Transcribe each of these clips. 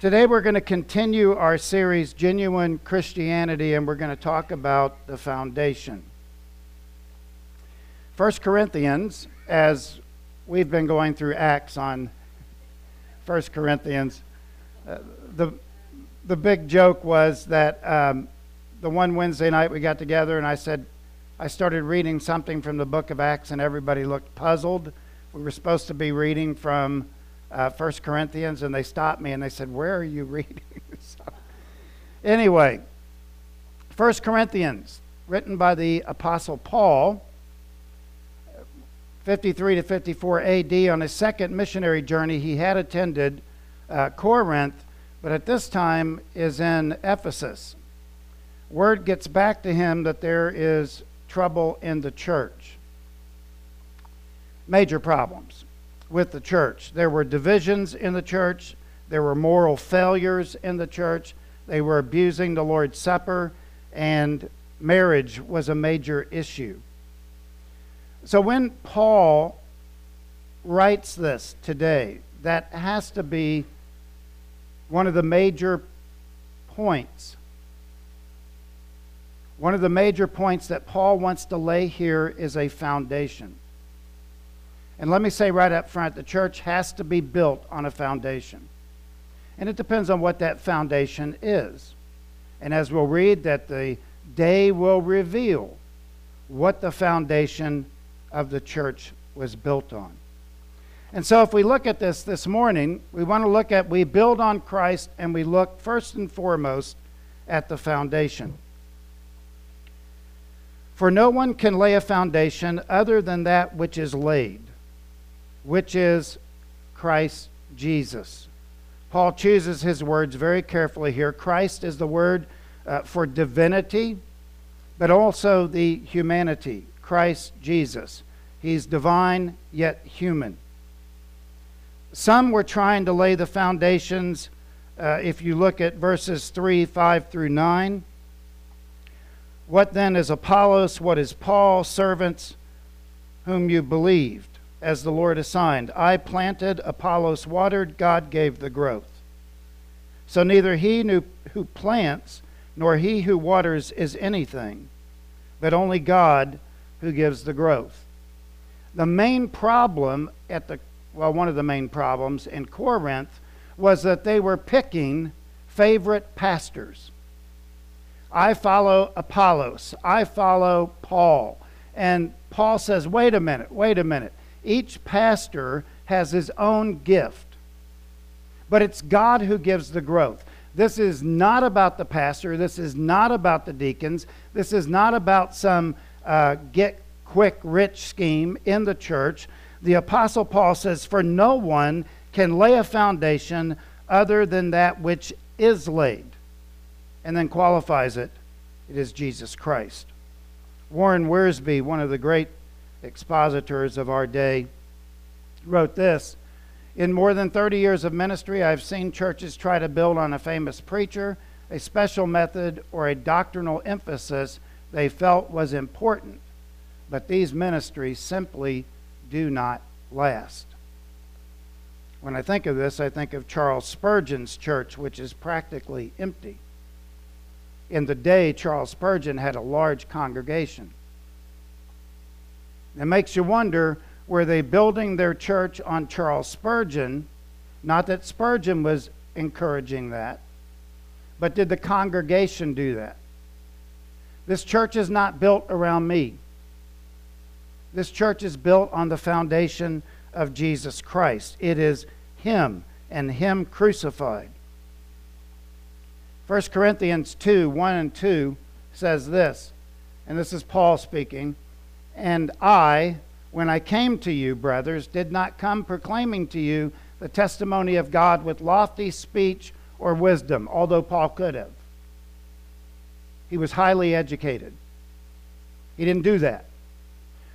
Today we're going to continue our series, Genuine Christianity, and we're going to talk about the foundation. 1 Corinthians, as we've been going through Acts on 1 Corinthians, uh, the, the big joke was that um, the one Wednesday night we got together and I said, I started reading something from the book of Acts and everybody looked puzzled. We were supposed to be reading from uh, 1 Corinthians and they stopped me and they said, Where are you reading? so, anyway, 1 Corinthians, written by the Apostle Paul, 53 to 54 AD, on his second missionary journey, he had attended uh, Corinth, but at this time is in Ephesus. Word gets back to him that there is trouble in the church. Major problems with the church. There were divisions in the church, there were moral failures in the church, they were abusing the Lord's Supper, and marriage was a major issue. So when Paul writes this today, that has to be one of the major points. One of the major points that Paul wants to lay here is a foundation. And let me say right up front the church has to be built on a foundation. And it depends on what that foundation is. And as we'll read, that the day will reveal what the foundation of the church was built on. And so, if we look at this this morning, we want to look at we build on Christ and we look first and foremost at the foundation. For no one can lay a foundation other than that which is laid, which is Christ Jesus. Paul chooses his words very carefully here. Christ is the word uh, for divinity, but also the humanity. Christ Jesus. He's divine yet human. Some were trying to lay the foundations, uh, if you look at verses 3, 5 through 9. What then is Apollos? What is Paul? Servants whom you believed, as the Lord assigned. I planted, Apollos watered, God gave the growth. So neither he who plants nor he who waters is anything, but only God who gives the growth. The main problem at the, well, one of the main problems in Corinth was that they were picking favorite pastors. I follow Apollos. I follow Paul. And Paul says, wait a minute, wait a minute. Each pastor has his own gift, but it's God who gives the growth. This is not about the pastor. This is not about the deacons. This is not about some uh, get quick rich scheme in the church. The Apostle Paul says, For no one can lay a foundation other than that which is laid, and then qualifies it. It is Jesus Christ. Warren Wiersbe, one of the great expositors of our day, wrote this In more than 30 years of ministry, I've seen churches try to build on a famous preacher, a special method, or a doctrinal emphasis they felt was important, but these ministries simply do not last. When I think of this, I think of Charles Spurgeon's church, which is practically empty. In the day, Charles Spurgeon had a large congregation. It makes you wonder were they building their church on Charles Spurgeon? Not that Spurgeon was encouraging that, but did the congregation do that? This church is not built around me. This church is built on the foundation of Jesus Christ. It is Him and Him crucified. 1 Corinthians 2 1 and 2 says this, and this is Paul speaking. And I, when I came to you, brothers, did not come proclaiming to you the testimony of God with lofty speech or wisdom, although Paul could have. He was highly educated. He didn't do that.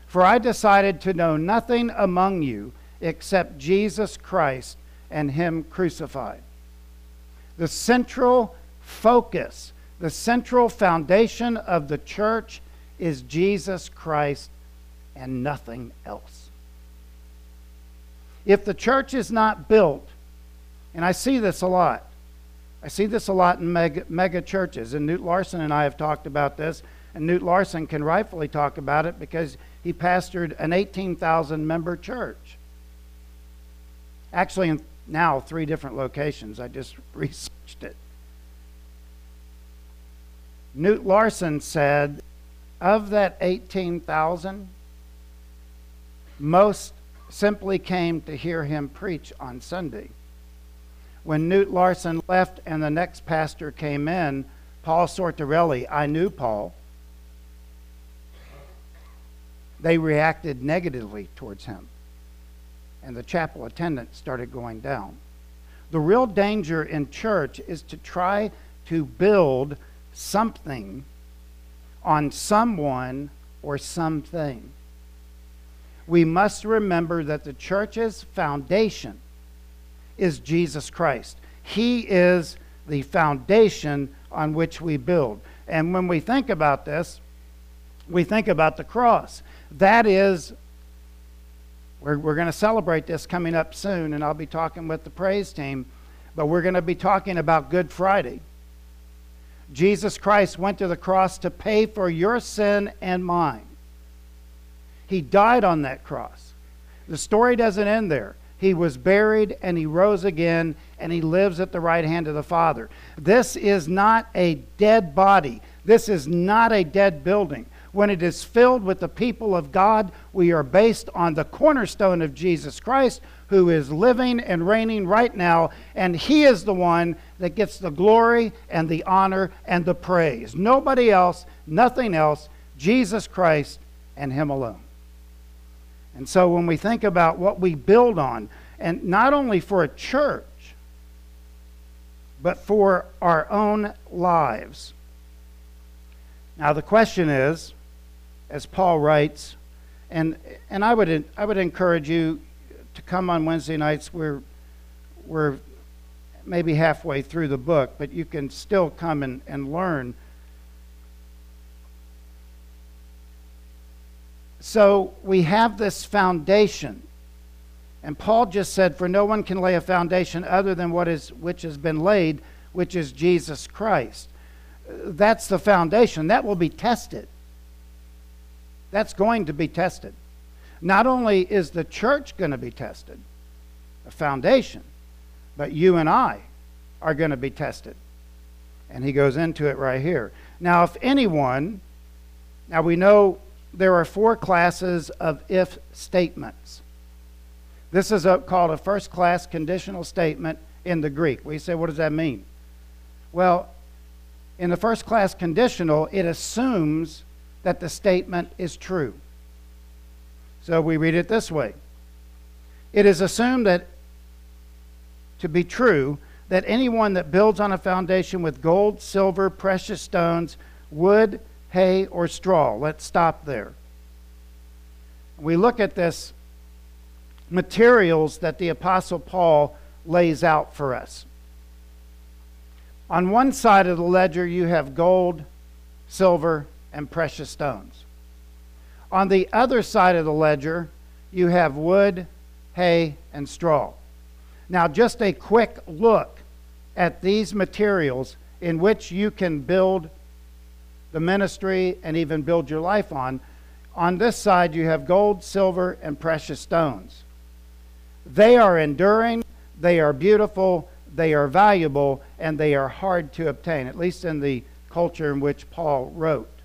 For I decided to know nothing among you except Jesus Christ and Him crucified. The central focus, the central foundation of the church is Jesus Christ and nothing else. If the church is not built, and I see this a lot, I see this a lot in mega, mega churches, and Knute Larson and I have talked about this, and Knute Larson can rightfully talk about it because he pastored an 18,000 member church. Actually, in now three different locations. I just researched it. Knute Larson said of that 18,000, most simply came to hear him preach on Sunday. When Knute Larson left and the next pastor came in, Paul Sartarelli, I knew Paul, they reacted negatively towards him. And the chapel attendance started going down. The real danger in church is to try to build something on someone or something. We must remember that the church's foundation is Jesus Christ. He is the foundation on which we build. And when we think about this, we think about the cross. That is, we're, we're going to celebrate this coming up soon, and I'll be talking with the praise team, but we're going to be talking about Good Friday. Jesus Christ went to the cross to pay for your sin and mine. He died on that cross. The story doesn't end there. He was buried and he rose again and he lives at the right hand of the Father. This is not a dead body. This is not a dead building. When it is filled with the people of God, we are based on the cornerstone of Jesus Christ, who is living and reigning right now, and He is the one that gets the glory and the honor and the praise. Nobody else, nothing else, Jesus Christ and Him alone. And so when we think about what we build on, and not only for a church, but for our own lives. Now, the question is as Paul writes, and, and I, would, I would encourage you to come on Wednesday nights. We're, we're maybe halfway through the book, but you can still come and, and learn. So we have this foundation. And Paul just said, For no one can lay a foundation other than what is which has been laid, which is Jesus Christ. That's the foundation. That will be tested. That's going to be tested. Not only is the church going to be tested, a foundation, but you and I are going to be tested. And he goes into it right here. Now, if anyone, now we know there are four classes of if statements. This is a, called a first class conditional statement in the Greek. We say, what does that mean? Well, in the first class conditional, it assumes that the statement is true. So we read it this way It is assumed that to be true that anyone that builds on a foundation with gold, silver, precious stones, wood, hay, or straw. Let's stop there. We look at this materials that the Apostle Paul lays out for us. On one side of the ledger, you have gold, silver, and precious stones. On the other side of the ledger, you have wood, hay, and straw. Now, just a quick look at these materials in which you can build the ministry and even build your life on. On this side, you have gold, silver, and precious stones. They are enduring, they are beautiful, they are valuable, and they are hard to obtain, at least in the culture in which Paul wrote.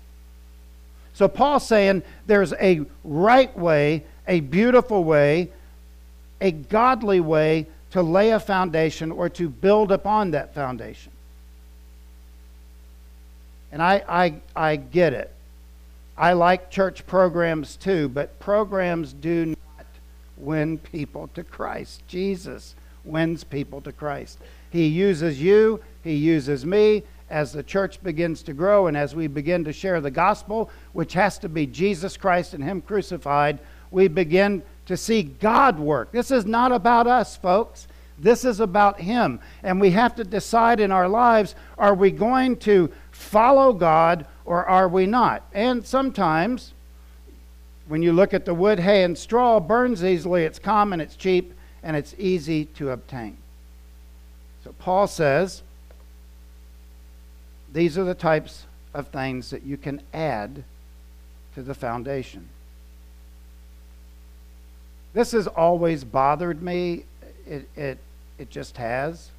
So Paul's saying there's a right way, a beautiful way, a godly way to lay a foundation or to build upon that foundation. And I, I, I get it. I like church programs too, but programs do not win people to Christ. Jesus wins people to Christ. He uses you, He uses me, as the church begins to grow and as we begin to share the gospel, which has to be Jesus Christ and Him crucified, we begin to see God work. This is not about us, folks. This is about Him. And we have to decide in our lives are we going to follow God or are we not? And sometimes, when you look at the wood, hay, and straw, burns easily, it's common, it's cheap, and it's easy to obtain. So Paul says, These are the types of things that you can add to the foundation. This has always bothered me. It, it, it just has.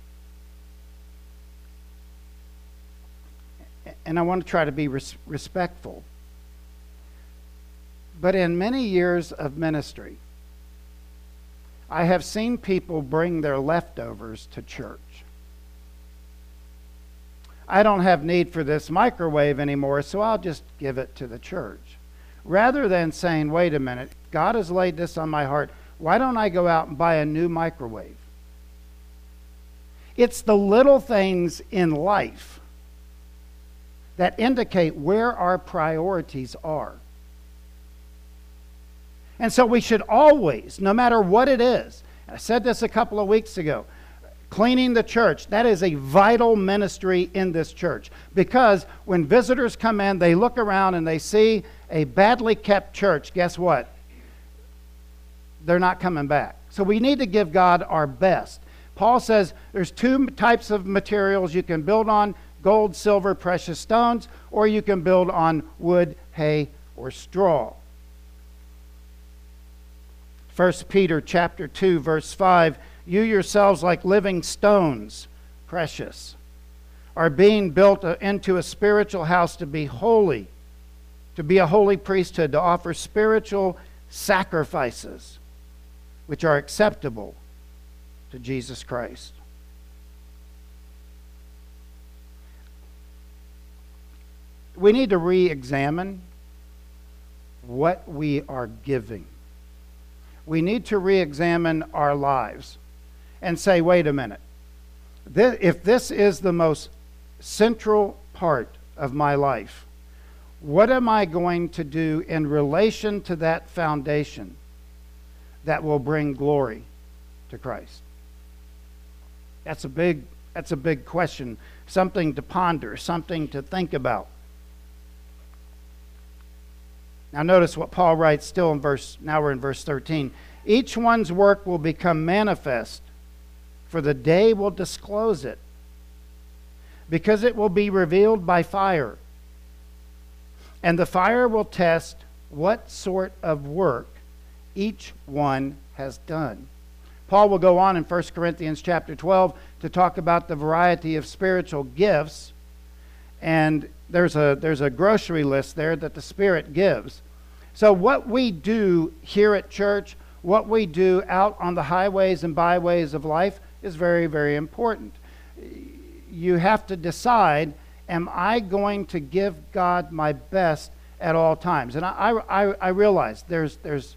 And I want to try to be res- respectful. But in many years of ministry, I have seen people bring their leftovers to church. I don't have need for this microwave anymore, so I'll just give it to the church. Rather than saying, wait a minute, God has laid this on my heart, why don't I go out and buy a new microwave? It's the little things in life that indicate where our priorities are. And so we should always, no matter what it is, I said this a couple of weeks ago, cleaning the church, that is a vital ministry in this church. Because when visitors come in, they look around and they see a badly kept church, guess what? They're not coming back. So we need to give God our best. Paul says there's two types of materials you can build on gold, silver, precious stones, or you can build on wood, hay, or straw. 1 Peter chapter 2 verse 5 you yourselves like living stones precious are being built uh, into a spiritual house to be holy to be a holy priesthood to offer spiritual sacrifices which are acceptable to Jesus Christ. We need to re examine what we are giving. We need to re examine our lives and say, wait a minute. This, if this is the most central part of my life, what am I going to do in relation to that foundation that will bring glory to Christ? That's a big, that's a big question, something to ponder, something to think about. Now, notice what Paul writes still in verse, now we're in verse 13. Each one's work will become manifest, for the day will disclose it, because it will be revealed by fire. And the fire will test what sort of work each one has done. Paul will go on in 1 Corinthians chapter 12 to talk about the variety of spiritual gifts. And there's a, there's a grocery list there that the Spirit gives. So, what we do here at church, what we do out on the highways and byways of life, is very, very important. You have to decide am I going to give God my best at all times? And I, I, I realize there's, there's,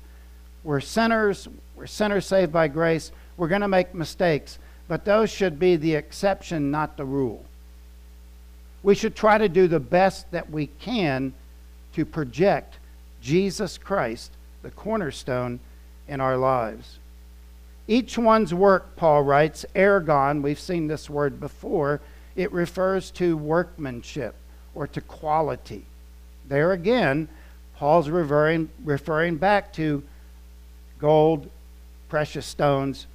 we're sinners, we're sinners saved by grace, we're going to make mistakes, but those should be the exception, not the rule. We should try to do the best that we can to project Jesus Christ, the cornerstone in our lives. Each one's work, Paul writes, ergon, we've seen this word before, it refers to workmanship or to quality. There again, Paul's referring, referring back to gold, precious stones,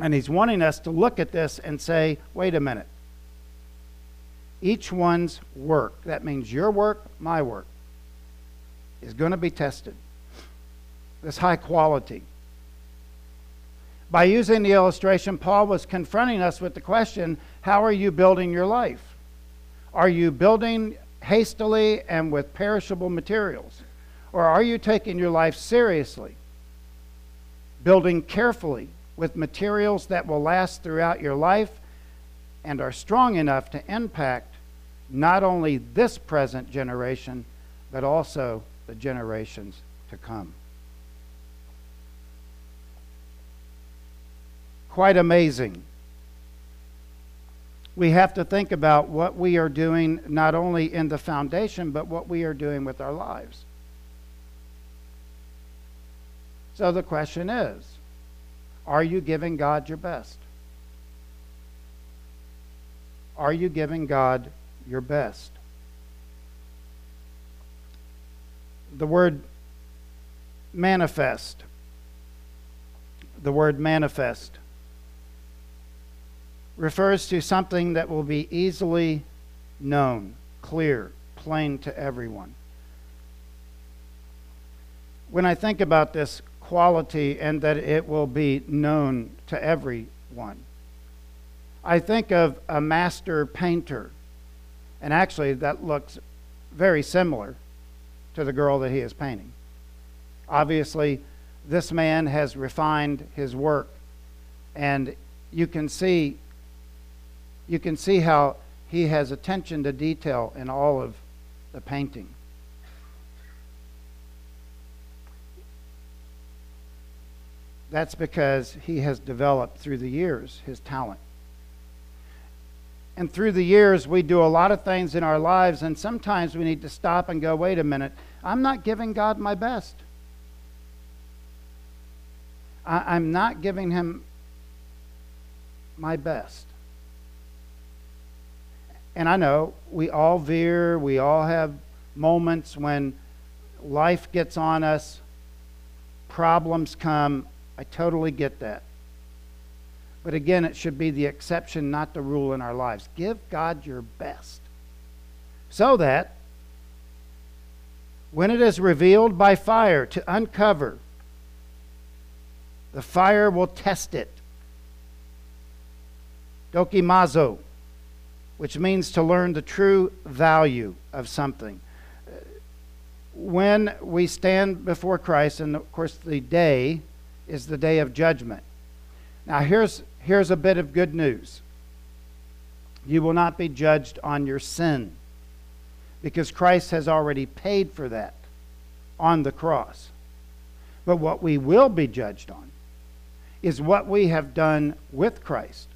and he's wanting us to look at this and say, wait a minute. Each one's work, that means your work, my work, is going to be tested. This high quality. By using the illustration, Paul was confronting us with the question how are you building your life? Are you building hastily and with perishable materials? Or are you taking your life seriously? Building carefully with materials that will last throughout your life and are strong enough to impact not only this present generation, but also the generations to come. Quite amazing. We have to think about what we are doing not only in the foundation, but what we are doing with our lives. So the question is are you giving God your best? Are you giving God your best? the word manifest. The word manifest refers to something that will be easily known, clear, plain to everyone. When I think about this quality and that it will be known to everyone, I think of a master painter. And actually, that looks very similar to the girl that he is painting. Obviously, this man has refined his work, and you can see you can see how he has attention to detail in all of the painting. That's because he has developed through the years his talent. And through the years, we do a lot of things in our lives, and sometimes we need to stop and go, wait a minute, I'm not giving God my best. I, am not giving Him my best. And I know we all veer, we all have moments when life gets on us, problems come. I totally get that. But again, it should be the exception, not the rule in our lives. Give God your best so that when it is revealed by fire to uncover, the fire will test it. Dokimazo, which means to learn the true value of something. When we stand before Christ, and of course the day is the day of judgment. Now, here's Here's a bit of good news you will not be judged on your sin because Christ has already paid for that on the cross. But what we will be judged on is what we have done with Christ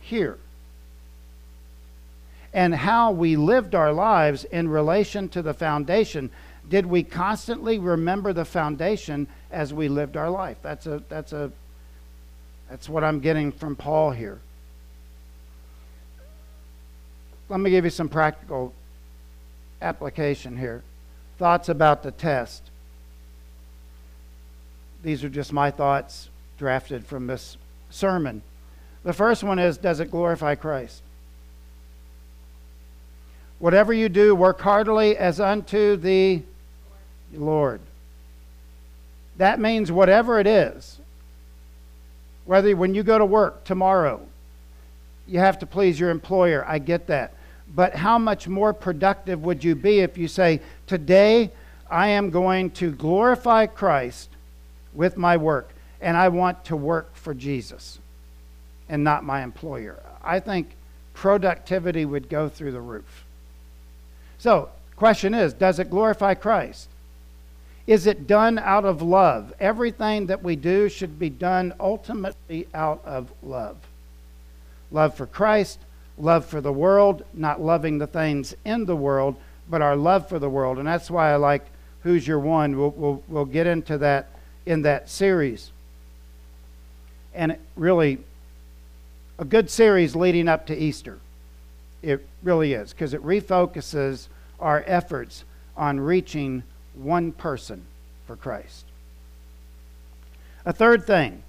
here and how we lived our lives in relation to the foundation. Did we constantly remember the foundation as we lived our life? That's a, that's a that's what I'm getting from Paul here. Let me give you some practical application here. Thoughts about the test. These are just my thoughts drafted from this sermon. The first one is Does it glorify Christ? Whatever you do, work heartily as unto the Lord. That means whatever it is, whether when you go to work tomorrow, you have to please your employer. I get that. But how much more productive would you be if you say, Today I am going to glorify Christ with my work, and I want to work for Jesus and not my employer? I think productivity would go through the roof. So, question is, does it glorify Christ? Is it done out of love? Everything that we do should be done ultimately out of love. Love for Christ, love for the world, not loving the things in the world, but our love for the world. And that's why I like Who's Your One. We'll, we'll, we'll get into that in that series. And really, a good series leading up to Easter. It really is, because it refocuses our efforts on reaching one person for Christ. A third thing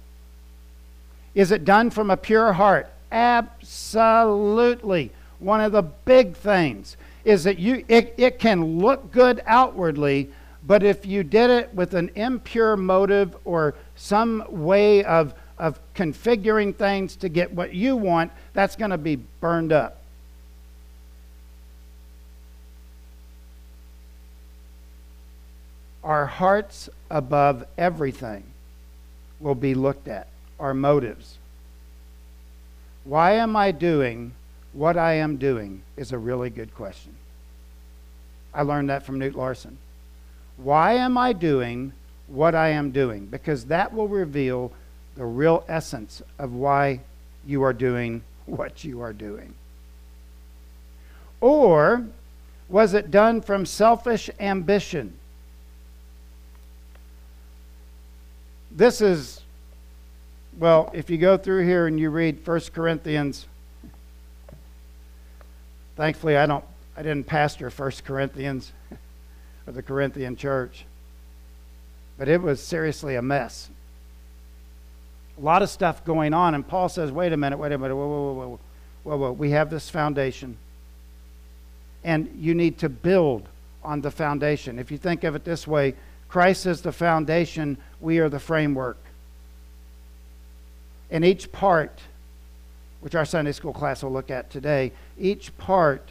is it done from a pure heart? Absolutely. One of the big things is that you it, it can look good outwardly, but if you did it with an impure motive or some way of, of configuring things to get what you want, that's going to be burned up. Our hearts above everything will be looked at, our motives. Why am I doing what I am doing is a really good question. I learned that from Knute Larson. Why am I doing what I am doing? Because that will reveal the real essence of why you are doing what you are doing. Or was it done from selfish ambition? This is, well, if you go through here and you read 1 Corinthians, thankfully I don't, I didn't pastor 1 Corinthians or the Corinthian church, but it was seriously a mess. A lot of stuff going on, and Paul says, wait a minute, wait a minute, whoa, whoa, whoa, whoa, whoa, whoa. We have this foundation. And you need to build on the foundation. If you think of it this way, Christ is the foundation, we are the framework. And each part, which our Sunday school class will look at today, each part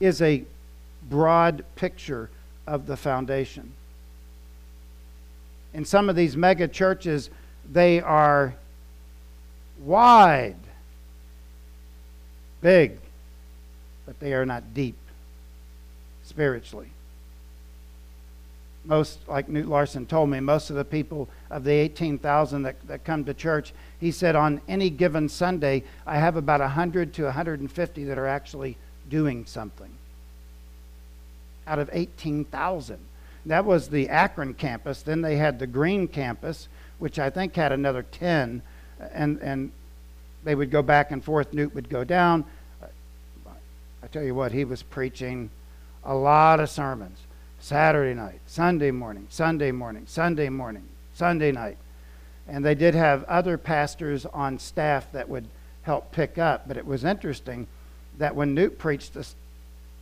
is a broad picture of the foundation. In some of these mega churches, they are wide, big, but they are not deep spiritually. Most, like Knute Larson told me, most of the people of the 18,000 that, that come to church, he said on any given Sunday, I have about 100 to 150 that are actually doing something out of 18,000. That was the Akron campus. Then they had the Green campus, which I think had another 10. And, and they would go back and forth. Knute would go down. I tell you what, he was preaching a lot of sermons Saturday night, Sunday morning, Sunday morning, Sunday morning, Sunday night. And they did have other pastors on staff that would help pick up. But it was interesting that when Knute preached, this,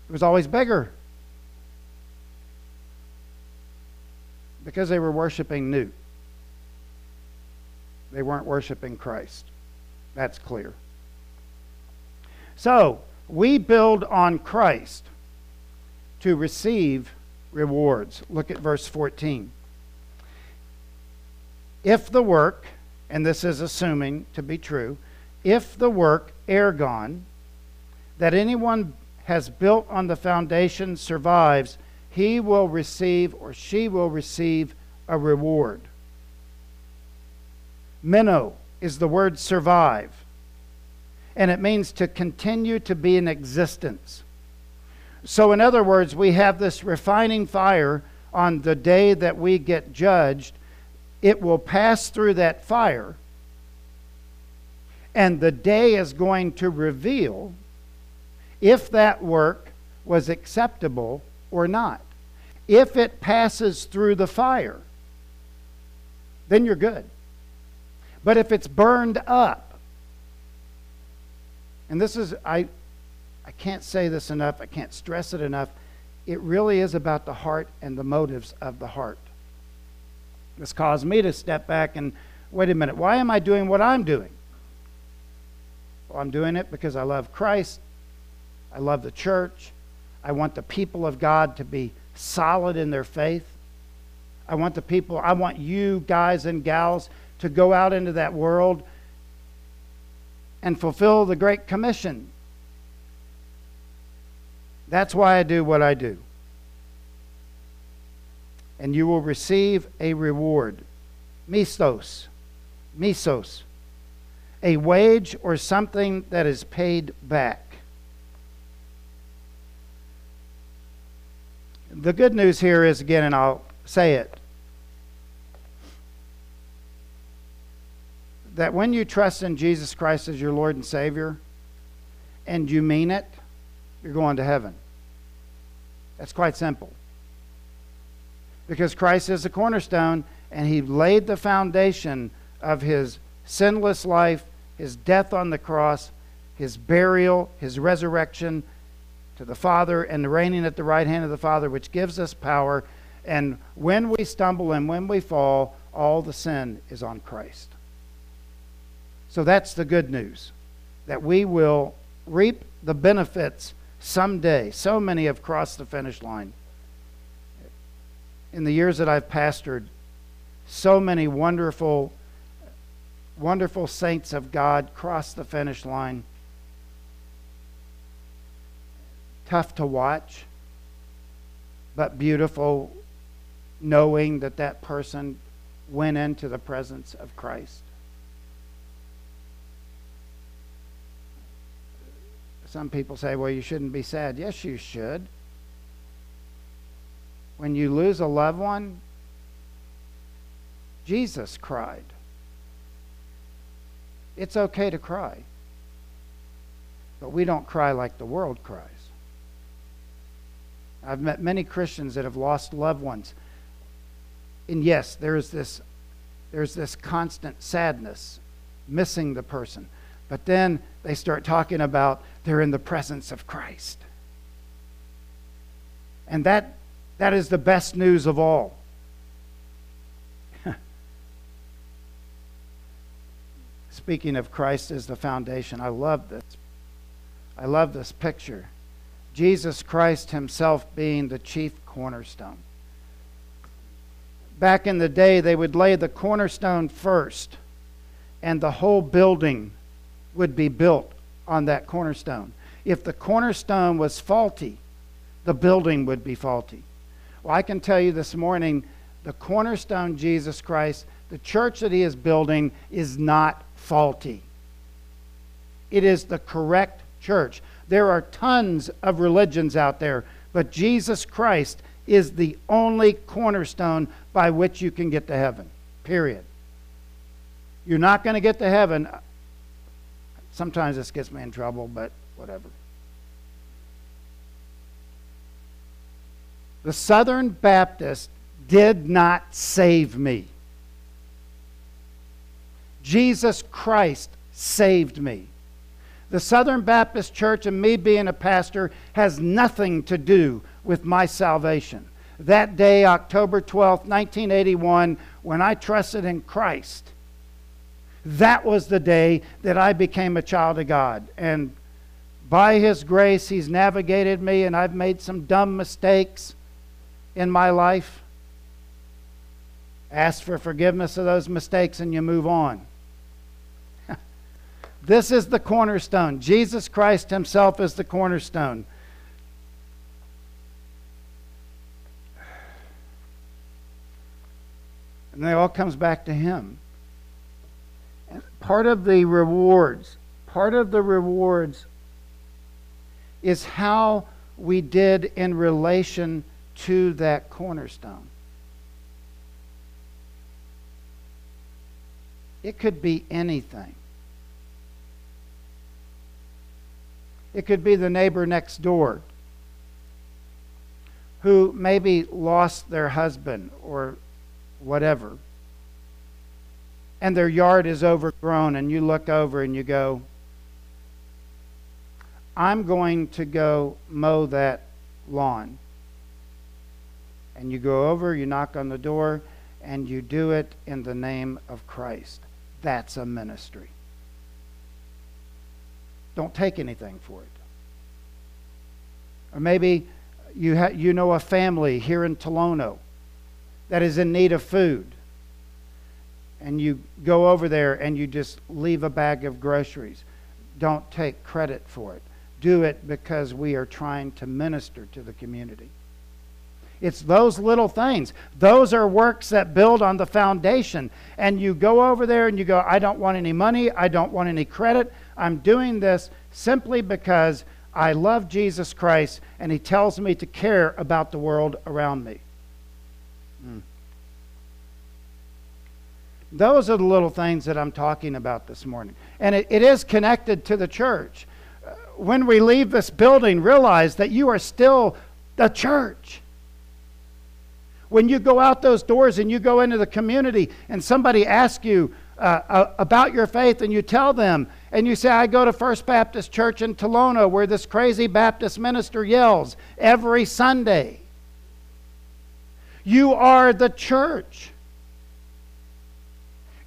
it was always bigger. Because they were worshiping Knute. They weren't worshiping Christ. That's clear. So, we build on Christ to receive rewards. Look at verse 14. If the work, and this is assuming to be true, if the work, ergon, that anyone has built on the foundation survives, he will receive or she will receive a reward. Meno is the word survive, and it means to continue to be in existence. So, in other words, we have this refining fire on the day that we get judged. It will pass through that fire, and the day is going to reveal if that work was acceptable or not. If it passes through the fire, then you're good. But if it's burned up, and this is, I, I can't say this enough, I can't stress it enough. It really is about the heart and the motives of the heart. This caused me to step back and wait a minute, why am I doing what I'm doing? Well, I'm doing it because I love Christ, I love the church, I want the people of God to be solid in their faith. I want the people, I want you guys and gals to go out into that world and fulfill the Great Commission. That's why I do what I do. And you will receive a reward. Mistos. Misos. A wage or something that is paid back. The good news here is, again, and I'll say it, that when you trust in Jesus Christ as your Lord and Savior, and you mean it, you're going to heaven. That's quite simple. Because Christ is the cornerstone, and He laid the foundation of His sinless life, His death on the cross, His burial, His resurrection to the Father, and the reigning at the right hand of the Father, which gives us power. And when we stumble and when we fall, all the sin is on Christ. So that's the good news that we will reap the benefits someday. So many have crossed the finish line. In the years that I've pastored, so many wonderful, wonderful saints of God crossed the finish line. Tough to watch, but beautiful knowing that that person went into the presence of Christ. Some people say, well, you shouldn't be sad. Yes, you should. When you lose a loved one, Jesus cried. It's okay to cry. But we don't cry like the world cries. I've met many Christians that have lost loved ones. And yes, there's this, there's this constant sadness, missing the person. But then they start talking about they're in the presence of Christ. And that, that is the best news of all. Speaking of Christ as the foundation, I love this. I love this picture. Jesus Christ himself being the chief cornerstone. Back in the day, they would lay the cornerstone first, and the whole building would be built on that cornerstone. If the cornerstone was faulty, the building would be faulty. Well, I can tell you this morning the cornerstone, Jesus Christ, the church that he is building, is not faulty. It is the correct church. There are tons of religions out there, but Jesus Christ is the only cornerstone by which you can get to heaven. Period. You're not going to get to heaven. Sometimes this gets me in trouble, but whatever. The Southern Baptist did not save me. Jesus Christ saved me. The Southern Baptist Church and me being a pastor has nothing to do with my salvation. That day, October 12th, 1981, when I trusted in Christ, that was the day that I became a child of God. And by His grace, He's navigated me, and I've made some dumb mistakes in my life. Ask for forgiveness of those mistakes, and you move on. this is the cornerstone. Jesus Christ Himself is the cornerstone. And it all comes back to Him. Part of the rewards, part of the rewards is how we did in relation to that cornerstone. It could be anything. It could be the neighbor next door who maybe lost their husband or whatever. And their yard is overgrown, and you look over and you go, I'm going to go mow that lawn. And you go over, you knock on the door, and you do it in the name of Christ. That's a ministry. Don't take anything for it. Or maybe you, ha- you know a family here in Tolono that is in need of food. And you go over there and you just leave a bag of groceries. Don't take credit for it. Do it because we are trying to minister to the community. It's those little things. Those are works that build on the foundation. And you go over there and you go, I don't want any money. I don't want any credit. I'm doing this simply because I love Jesus Christ and He tells me to care about the world around me. Those are the little things that I'm talking about this morning. And it, it is connected to the church. When we leave this building, realize that you are still the church. When you go out those doors and you go into the community and somebody asks you uh, uh, about your faith and you tell them, and you say, I go to First Baptist Church in Tolono where this crazy Baptist minister yells every Sunday. You are the church.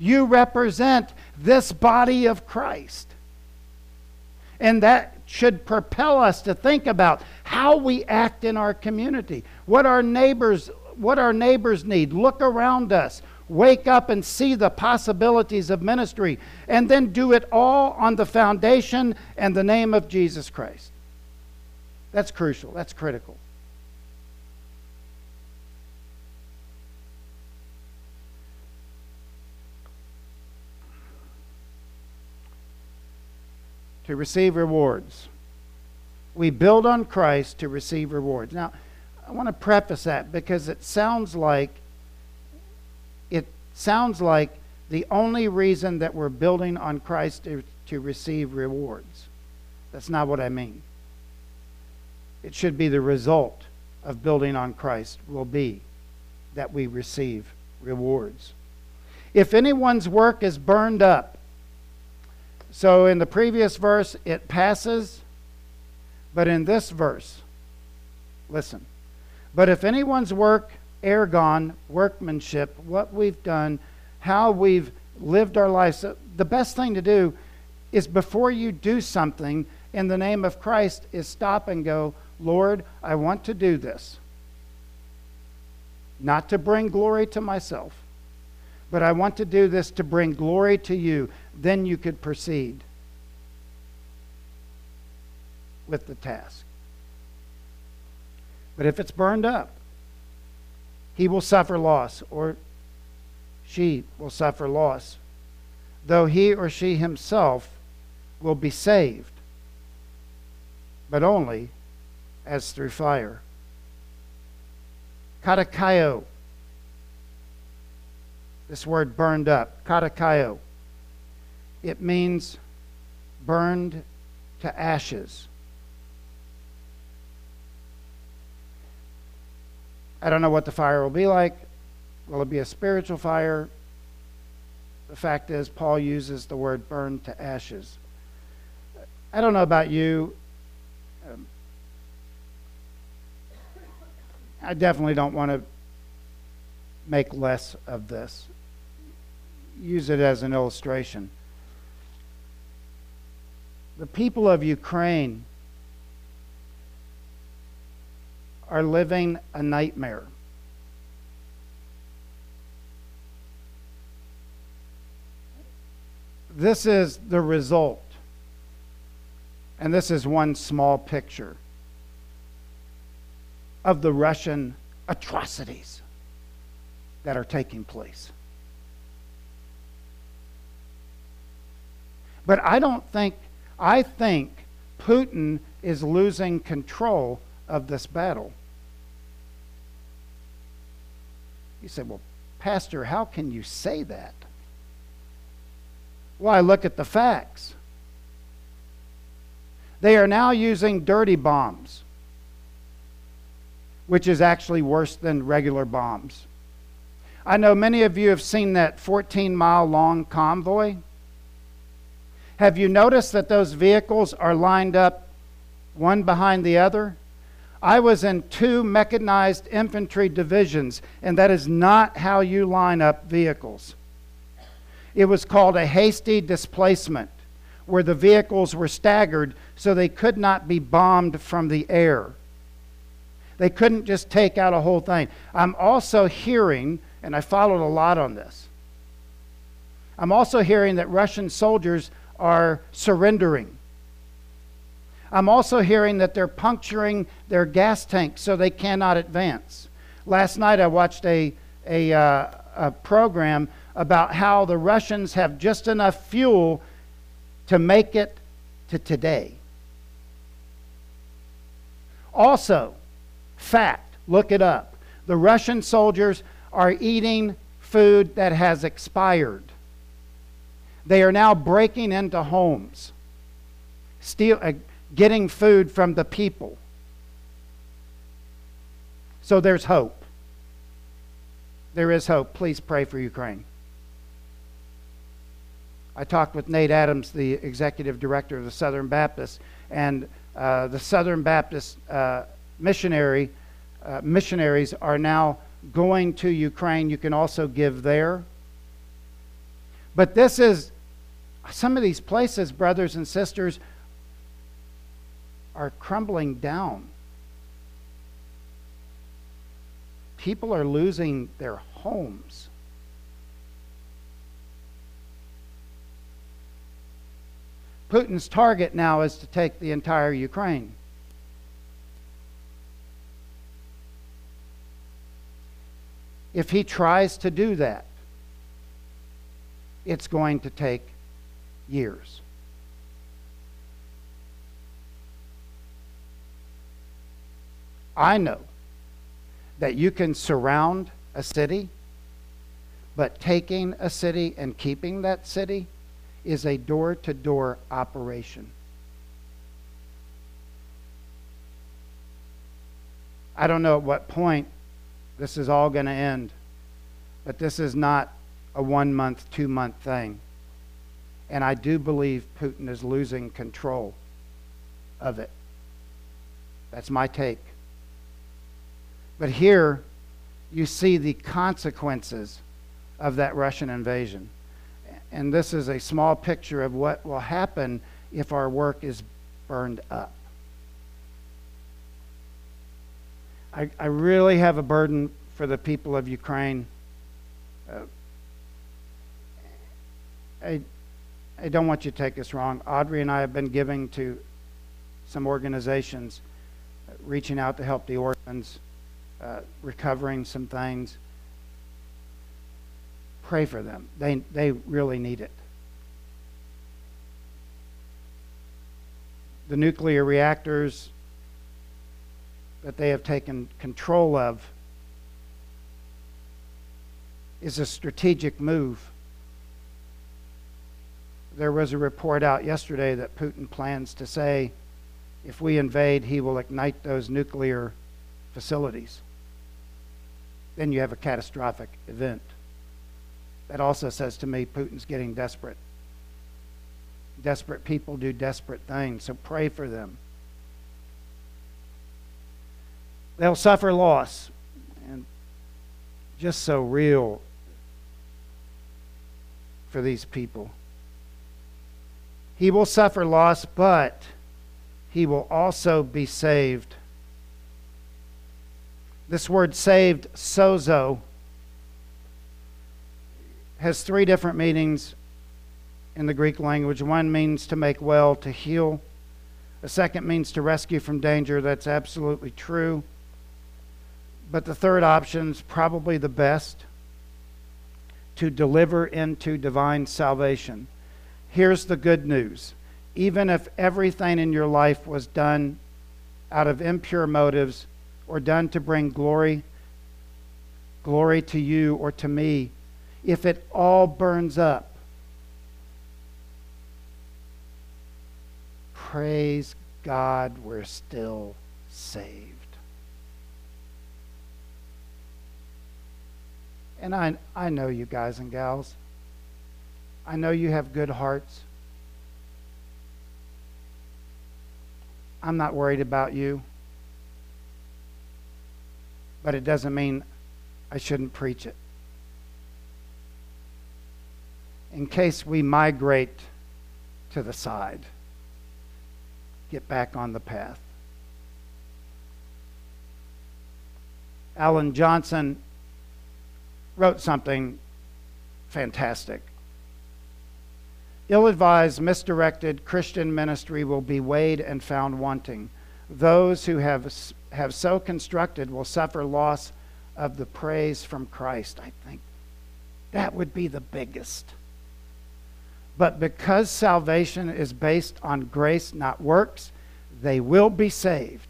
You represent this body of Christ. And that should propel us to think about how we act in our community, what our neighbors what our neighbors need. Look around us. Wake up and see the possibilities of ministry and then do it all on the foundation and the name of Jesus Christ. That's crucial. That's critical. To receive rewards. We build on Christ to receive rewards. Now, I want to preface that because it sounds like it sounds like the only reason that we're building on Christ is to receive rewards. That's not what I mean. It should be the result of building on Christ will be that we receive rewards. If anyone's work is burned up, so in the previous verse, it passes But in this verse, listen. But if anyone's work, ergon, workmanship, what we've done, how we've lived our lives, the best thing to do is before you do something in the name of Christ, is stop and go, Lord, I want to do this. Not to bring glory to myself, but I want to do this to bring glory to you. Then you could proceed with the task. But if it's burned up, he will suffer loss, or she will suffer loss, though he or she himself will be saved, but only as through fire. Katakayo. This word burned up. Katakayo. It means burned to ashes. I don't know what the fire will be like. Will it be a spiritual fire? The fact is, Paul uses the word burned to ashes. I don't know about you. Um, I definitely don't want to make less of this. Use it as an illustration. The people of Ukraine are living a nightmare. This is the result. And this is one small picture of the Russian atrocities that are taking place. But I don't think, I think Putin is losing control of this battle. You say, well, Pastor, how can you say that? I look at the facts. They are now using dirty bombs, which is actually worse than regular bombs. I know many of you have seen that 14 mile long convoy. Have you noticed that those vehicles are lined up one behind the other? I was in two mechanized infantry divisions, and that is not how you line up vehicles. It was called a hasty displacement, where the vehicles were staggered so they could not be bombed from the air. They couldn't just take out a whole thing. I'm also hearing, and I followed a lot on this, I'm also hearing that Russian soldiers are surrendering. I'm also hearing that they're puncturing their gas tanks so they cannot advance. Last night I watched a, a, uh, a program about how the Russians have just enough fuel to make it to today. Also, fact, look it up. The Russian soldiers are eating food that has expired. They are now breaking into homes, steal, uh, getting food from the people. So there's hope. There is hope. Please pray for Ukraine. I talked with Nate Adams, the executive director of the Southern Baptist, and uh, the Southern Baptist uh, missionary uh, missionaries are now going to Ukraine. You can also give there. But this is some of these places, brothers and sisters, are crumbling down. People are losing their homes. Putin's target now is to take the entire Ukraine. If he tries to do that, it's going to take years. I know that you can surround a city, but taking a city and keeping that city is a door to door operation. I don't know at what point this is all going to end, but this is not a one month, two month thing. And I do believe Putin is losing control of it. That's my take. But here, you see the consequences of that Russian invasion. And this is a small picture of what will happen if our work is burned up. I, I really have a burden for the people of Ukraine. Uh, I, I don't want you to take this wrong. Audrey and I have been giving to some organizations, uh, reaching out to help the orphans, uh, recovering some things. Pray for them. They, they really need it. The nuclear reactors that they have taken control of is a strategic move. There was a report out yesterday that Putin plans to say if we invade, he will ignite those nuclear facilities. Then you have a catastrophic event. That also says to me Putin's getting desperate. Desperate people do desperate things, so pray for them. They'll suffer loss. And just so real for these people. He will suffer loss, but he will also be saved. This word saved, sozo, has three different meanings in the Greek language. One means to make well, to heal. A second means to rescue from danger. That's absolutely true. But the third option is probably the best to deliver into divine salvation. Here's the good news. Even if everything in your life was done out of impure motives or done to bring glory glory to you or to me if it all burns up praise God we're still saved. And I, I know you guys and gals I know you have good hearts I'm not worried about you. But it doesn't mean I shouldn't preach it. In case we migrate to the side, get back on the path. Alan Johnson wrote something fantastic. Ill advised, misdirected Christian ministry will be weighed and found wanting. Those who have, have so constructed will suffer loss of the praise from Christ. I think that would be the biggest. But because salvation is based on grace, not works, they will be saved,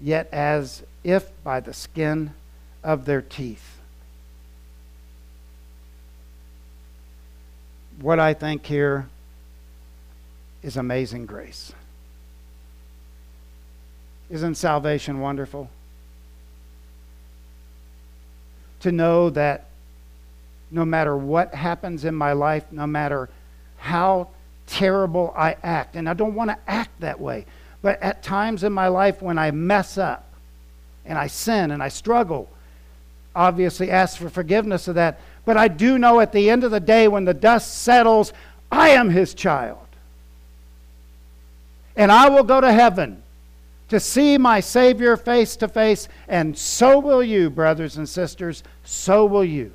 yet as if by the skin of their teeth. What I think here is amazing grace. Isn't salvation wonderful? To know that no matter what happens in my life, no matter how terrible I act, and I don't want to act that way, but at times in my life when I mess up and I sin and I struggle, obviously ask for forgiveness of that. But I do know at the end of the day, when the dust settles, I am his child. And I will go to heaven to see my Savior face to face, and so will you, brothers and sisters, so will you.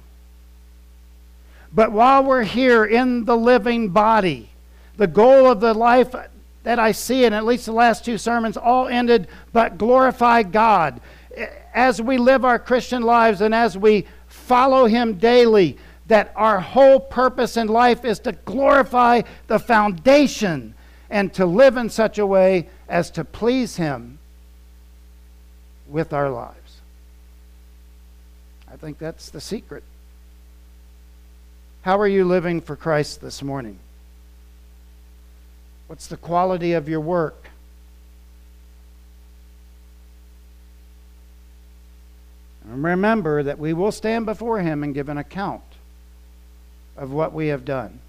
But while we're here in the living body, the goal of the life that I see in at least the last two sermons all ended, but glorify God. As we live our Christian lives and as we follow Him daily, that our whole purpose in life is to glorify the foundation and to live in such a way as to please Him with our lives. I think that's the secret. How are you living for Christ this morning? What's the quality of your work? And remember that we will stand before him and give an account of what we have done.